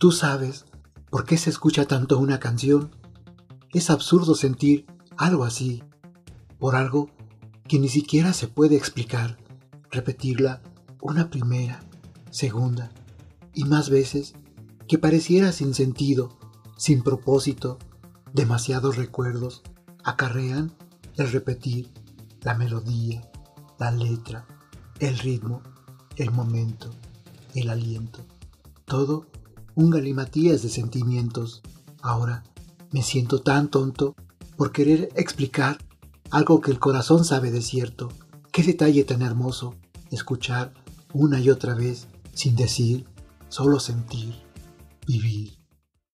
¿Tú sabes por qué se escucha tanto una canción? Es absurdo sentir algo así, por algo que ni siquiera se puede explicar. Repetirla una primera, segunda y más veces que pareciera sin sentido, sin propósito, demasiados recuerdos acarrean el repetir la melodía, la letra, el ritmo, el momento, el aliento. Todo un galimatías de sentimientos. Ahora me siento tan tonto por querer explicar algo que el corazón sabe de cierto. Qué detalle tan hermoso escuchar una y otra vez sin decir, solo sentir, vivir.